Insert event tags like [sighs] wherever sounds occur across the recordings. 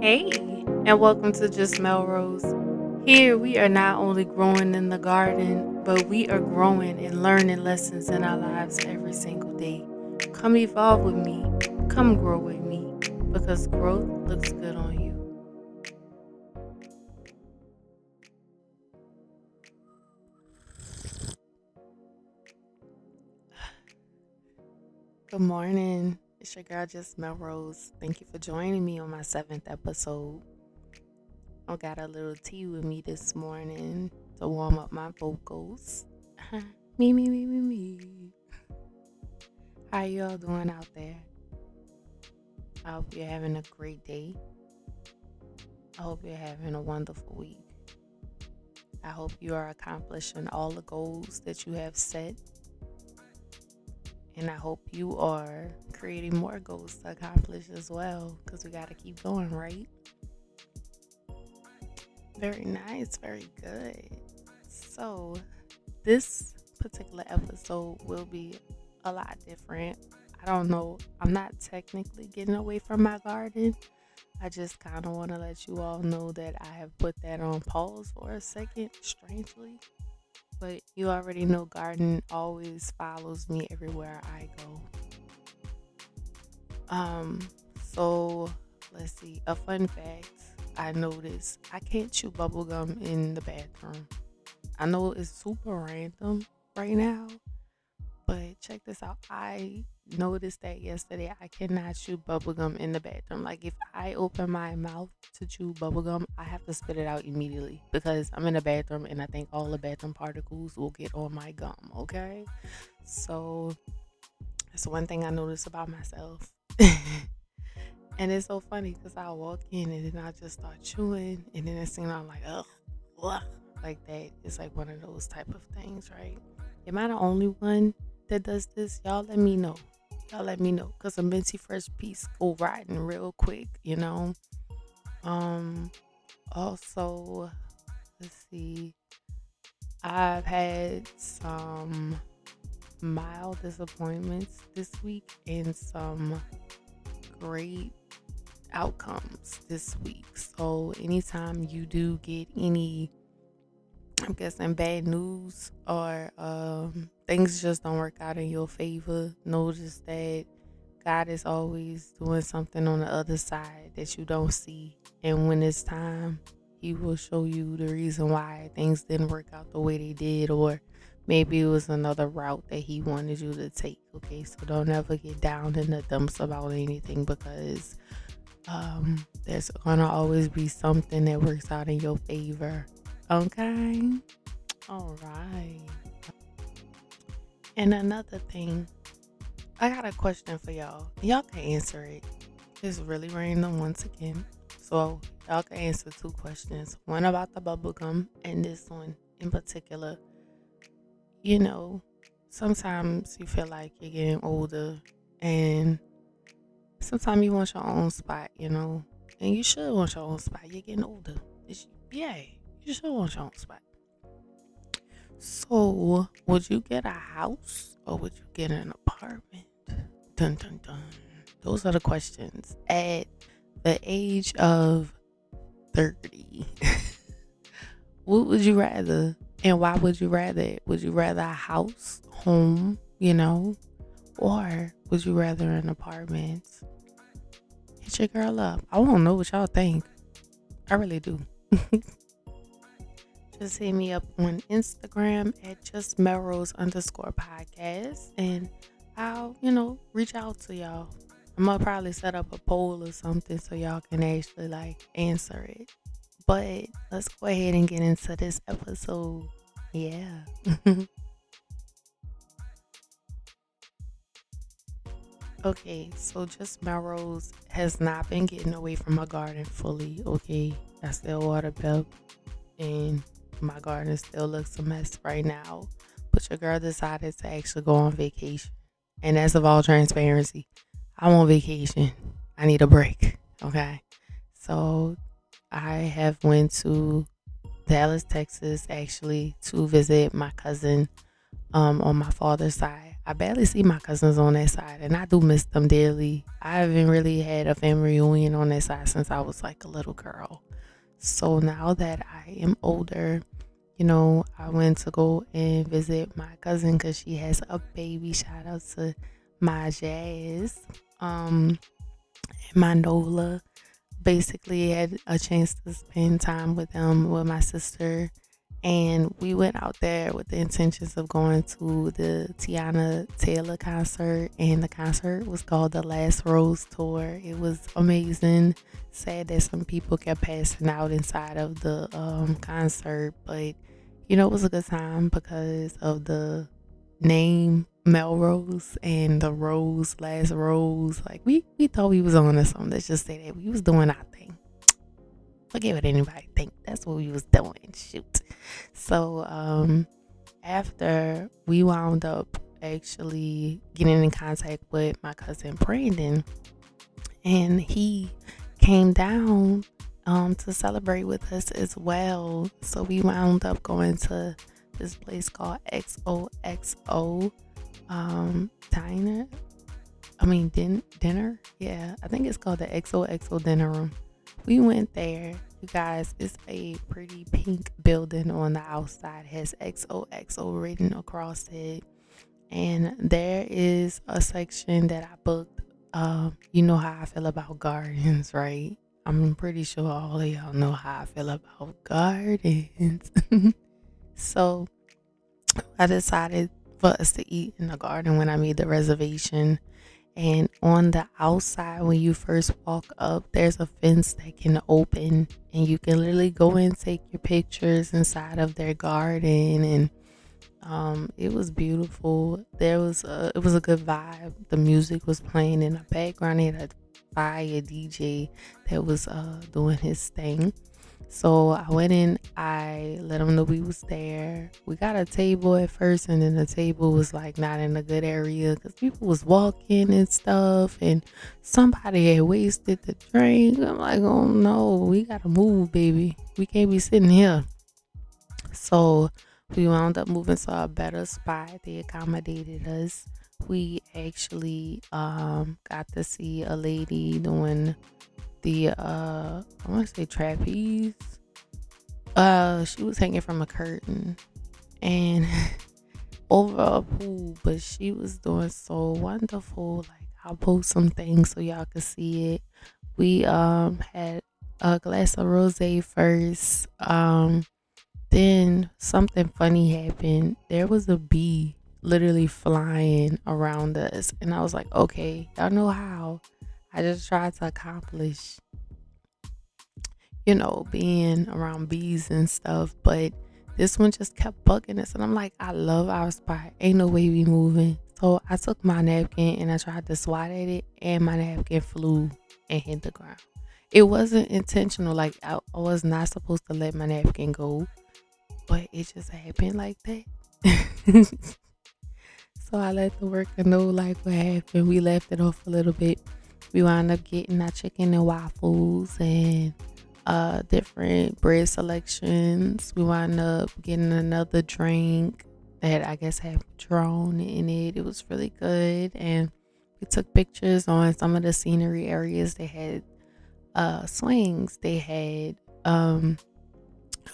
Hey, and welcome to Just Melrose. Here we are not only growing in the garden, but we are growing and learning lessons in our lives every single day. Come evolve with me, come grow with me, because growth looks good on you. [sighs] Good morning. It's your girl, Just Melrose. Thank you for joining me on my seventh episode. I got a little tea with me this morning to warm up my vocals. [laughs] me, me, me, me, me. How y'all doing out there? I hope you're having a great day. I hope you're having a wonderful week. I hope you are accomplishing all the goals that you have set and I hope you are creating more goals to accomplish as well because we got to keep going, right? Very nice, very good. So, this particular episode will be a lot different. I don't know, I'm not technically getting away from my garden. I just kind of want to let you all know that I have put that on pause for a second, strangely but you already know garden always follows me everywhere I go. Um, so let's see. A fun fact I noticed I can't chew bubblegum in the bathroom. I know it's super random right now, but check this out. I noticed that yesterday I cannot chew bubblegum in the bathroom. Like if I open my mouth to chew bubblegum, I have to spit it out immediately because I'm in the bathroom and I think all the bathroom particles will get on my gum, okay? So that's one thing I noticed about myself. [laughs] and it's so funny because I walk in and then I just start chewing and then it's thing I'm like, ugh, ugh, like that. It's like one of those type of things, right? Am I the only one that does this? Y'all let me know y'all let me know because a minty fresh piece go riding real quick you know? Um also let's see. I've had some mild disappointments this week and some great outcomes this week. So anytime you do get any i'm guessing bad news or um things just don't work out in your favor, notice that God is always doing something on the other side that you don't see. And when it's time, He will show you the reason why things didn't work out the way they did, or maybe it was another route that He wanted you to take. Okay, so don't ever get down in the dumps about anything because um, there's gonna always be something that works out in your favor. Okay, all right. And another thing, I got a question for y'all. Y'all can answer it. It's really random once again. So y'all can answer two questions. One about the bubble gum and this one in particular. You know, sometimes you feel like you're getting older and sometimes you want your own spot, you know. And you should want your own spot. You're getting older. It's, you should want your own spot. So, would you get a house or would you get an apartment? Dun dun dun. Those are the questions. At the age of 30, [laughs] what would you rather? And why would you rather? Would you rather a house, home, you know? Or would you rather an apartment? Hit your girl up. I want to know what y'all think. I really do. [laughs] just hit me up on Instagram at just Melrose underscore podcast and I'll, you know, reach out to y'all. I'm gonna probably set up a poll or something so y'all can actually like answer it. But let's go ahead and get into this episode. Yeah. [laughs] okay, so just Melrose has not been getting away from my garden fully. Okay, I still water belt and my garden still looks a mess right now. But your girl decided to actually go on vacation. And as of all transparency, I'm on vacation. I need a break. Okay. So I have went to Dallas, Texas, actually to visit my cousin um, on my father's side. I barely see my cousins on that side, and I do miss them dearly. I haven't really had a family reunion on that side since I was like a little girl. So now that I am older, you know, I went to go and visit my cousin because she has a baby. Shout out to my Jazz, um, and my Nola. Basically, had a chance to spend time with them with my sister and we went out there with the intentions of going to the Teyana Taylor concert and the concert was called the Last Rose Tour. It was amazing. Sad that some people kept passing out inside of the um, concert, but you know it was a good time because of the name Melrose and the Rose Last Rose. Like we we thought we was on to something. Let's just say that we was doing our thing forget what anybody think. That's what we was doing. Shoot. So um, after we wound up actually getting in contact with my cousin Brandon, and he came down um, to celebrate with us as well. So we wound up going to this place called XOXO um, Diner. I mean, din- dinner. Yeah, I think it's called the XOXO Dinner Room we went there. You guys, it's a pretty pink building on the outside. It has XOXO written across it. And there is a section that I booked. Um, you know how I feel about gardens, right? I'm pretty sure all of y'all know how I feel about gardens. [laughs] so I decided for us to eat in the garden when I made the reservation. And on the outside, when you first walk up, there's a fence that can open, and you can literally go and take your pictures inside of their garden. And um, it was beautiful. There was a, it was a good vibe. The music was playing in the background. They had a fire DJ that was uh, doing his thing. So I went in, I let them know we was there. We got a table at first, and then the table was like not in a good area because people was walking and stuff, and somebody had wasted the drink. I'm like, oh no, we gotta move, baby. We can't be sitting here. So we wound up moving to a better spot. They accommodated us. We actually um, got to see a lady doing the uh I want to say trapeze. Uh, she was hanging from a curtain and [laughs] over a pool, but she was doing so wonderful. Like I'll post some things so y'all can see it. We um had a glass of rosé first. Um, then something funny happened. There was a bee literally flying around us, and I was like, okay, y'all know how I just tried to accomplish, you know, being around bees and stuff. But this one just kept bugging us. And I'm like, I love our spot. Ain't no way we moving. So I took my napkin and I tried to swat at it, and my napkin flew and hit the ground. It wasn't intentional. Like, I, was not supposed to let my napkin go, but it just happened like that. [laughs] so I let the worker know, like, what happened. We left it off a little bit we wound up getting our chicken and waffles and uh, different bread selections. We wound up getting another drink that I guess had Patron in it. It was really good. And we took pictures on some of the scenery areas. They had uh, swings, they had um,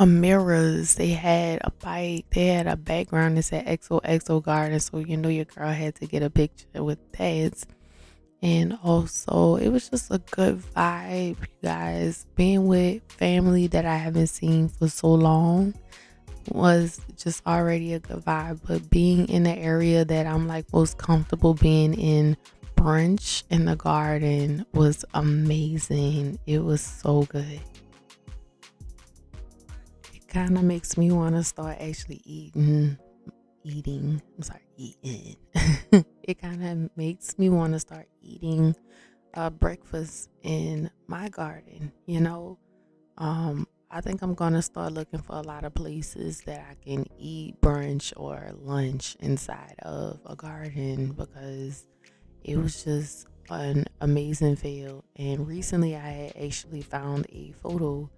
mirrors, they had a bike, they had a background that said XOXO Garden. So you know your girl had to get a picture with that and also it was just a good vibe you guys. Being with family that i haven't seen for so long was just already a good vibe. But being in the area that i'm like most comfortable being in brunch in the garden was amazing. It was so good. It kind of makes me want to start actually eating mm-hmm. Eating i'm sorry eating [laughs] it kind of makes me want to start eating uh, breakfast in my garden. You know, um, I think I'm gonna start looking for a lot of places that I can eat brunch or lunch inside of a garden because it was just an amazing feel. And recently, I actually found a photo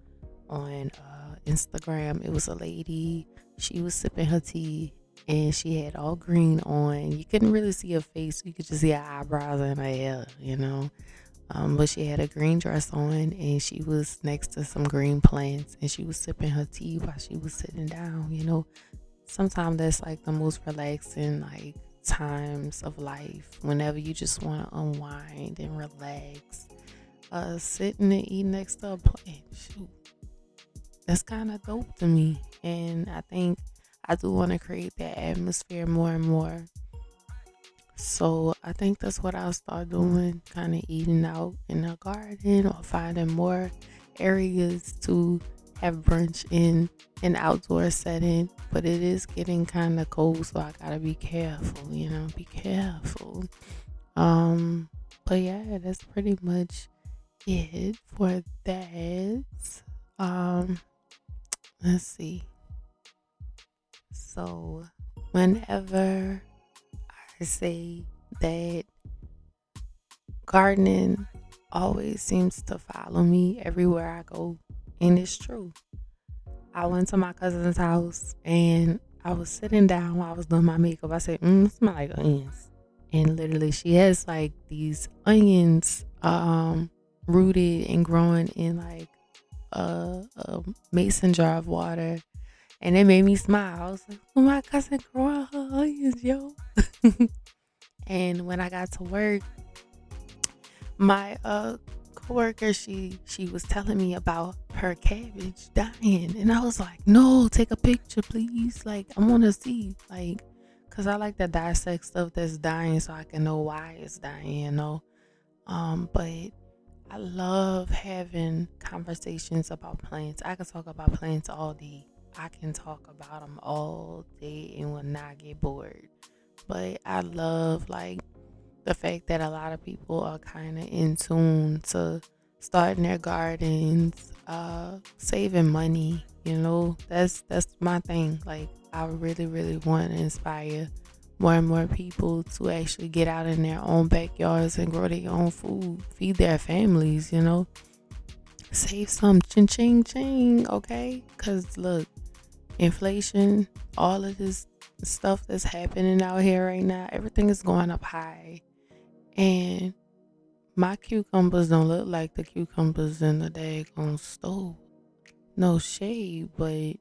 on uh, Instagram. It was a lady. She was sipping her tea and she had all green on. You couldn't really see her face, you could just see her eyebrows and her hair, you know. Um, but she had a green dress on and she was next to some green plants and she was sipping her tea while she was sitting down, you know. Sometimes that's like the most relaxing like times of life whenever you just want to unwind and relax. Uh, sitting and eating next to a plant, shoot, that's kind of dope to me. And I think I do want to create that atmosphere more and more. So I think that's what I'll start doing, kind of eating out in the garden or finding more areas to have brunch in an outdoor setting. But it is getting kind of cold, so I gotta be careful, you know, be careful. Um, but yeah, that's pretty much it for that. Um, let's see. So, whenever I say that gardening always seems to follow me everywhere I go, and it's true. I went to my cousin's house and I was sitting down while I was doing my makeup. I said, mm, it smells like onions. And literally, she has like these onions um, rooted and growing in like a, a mason jar of water and it made me smile. I was like, oh, my cousin growing her onions, yo. [laughs] and when I got to work, my uh coworker, she she was telling me about her cabbage dying. And I was like, no, take a picture, please. Like, I wanna see, like, cause I like to dissect stuff that's dying so I can know why it's dying, you know. Um, but I love having conversations about plants. I could talk about plants all day. I can talk about them all day and will not get bored. But I love like the fact that a lot of people are kind of in tune to starting their gardens, uh, saving money. You know, that's that's my thing. Like I really, really want to inspire more and more people to actually get out in their own backyards and grow their own food, feed their families. You know, save some ching ching ching. Okay, cause look, inflation, all of this stuff that's happening out here right now, everything is going up high. And my cucumbers don't look like the cucumbers in the daggone stove. No shade, but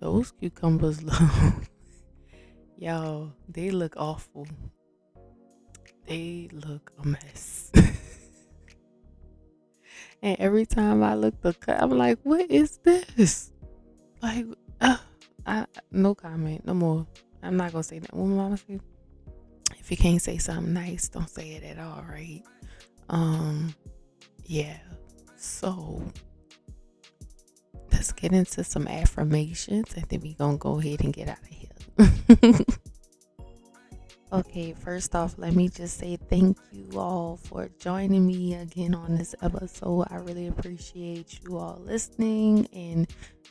those cucumbers [laughs] look Yo, they look awful. They look a mess. [laughs] and every time I look the cut, I'm like, what is this? Like uh, [gasps] I, no comment, no more. I'm not gonna say that. What mama? If you can't say something nice, don't say it at all, right? Um, yeah. So let's get into some affirmations, and then we gonna go ahead and get out of here. [laughs] Okay, first off, let me just say thank you all for joining me again on this episode. I really appreciate you all listening and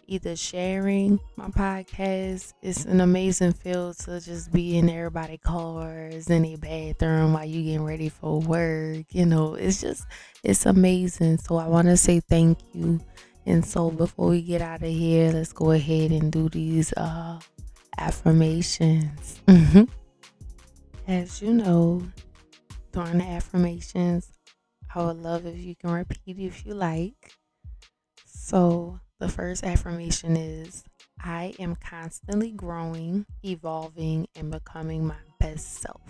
either sharing my podcast. It's an amazing feel to just be in everybody's cars, in a bathroom while you're getting ready for work. You know, it's just, it's amazing. So I want to say thank you. And so before we get out of here, let's go ahead and do these uh, affirmations. [laughs] Mm-hmm. As you know, during the affirmations, I would love if you can repeat if you like. So, the first affirmation is I am constantly growing, evolving, and becoming my best self.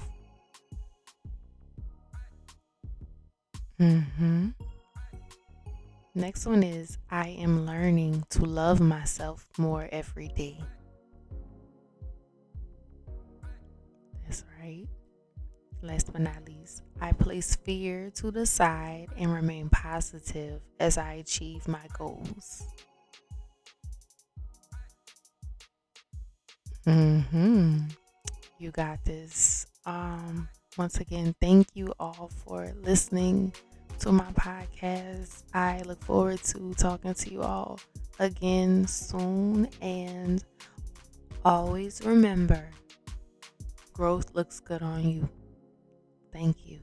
Mm-hmm. Next one is I am learning to love myself more every day. Right? Last but not least, I place fear to the side and remain positive as I achieve my goals. Hmm. You got this. Um. Once again, thank you all for listening to my podcast. I look forward to talking to you all again soon. And always remember growth looks good on you. Thank you.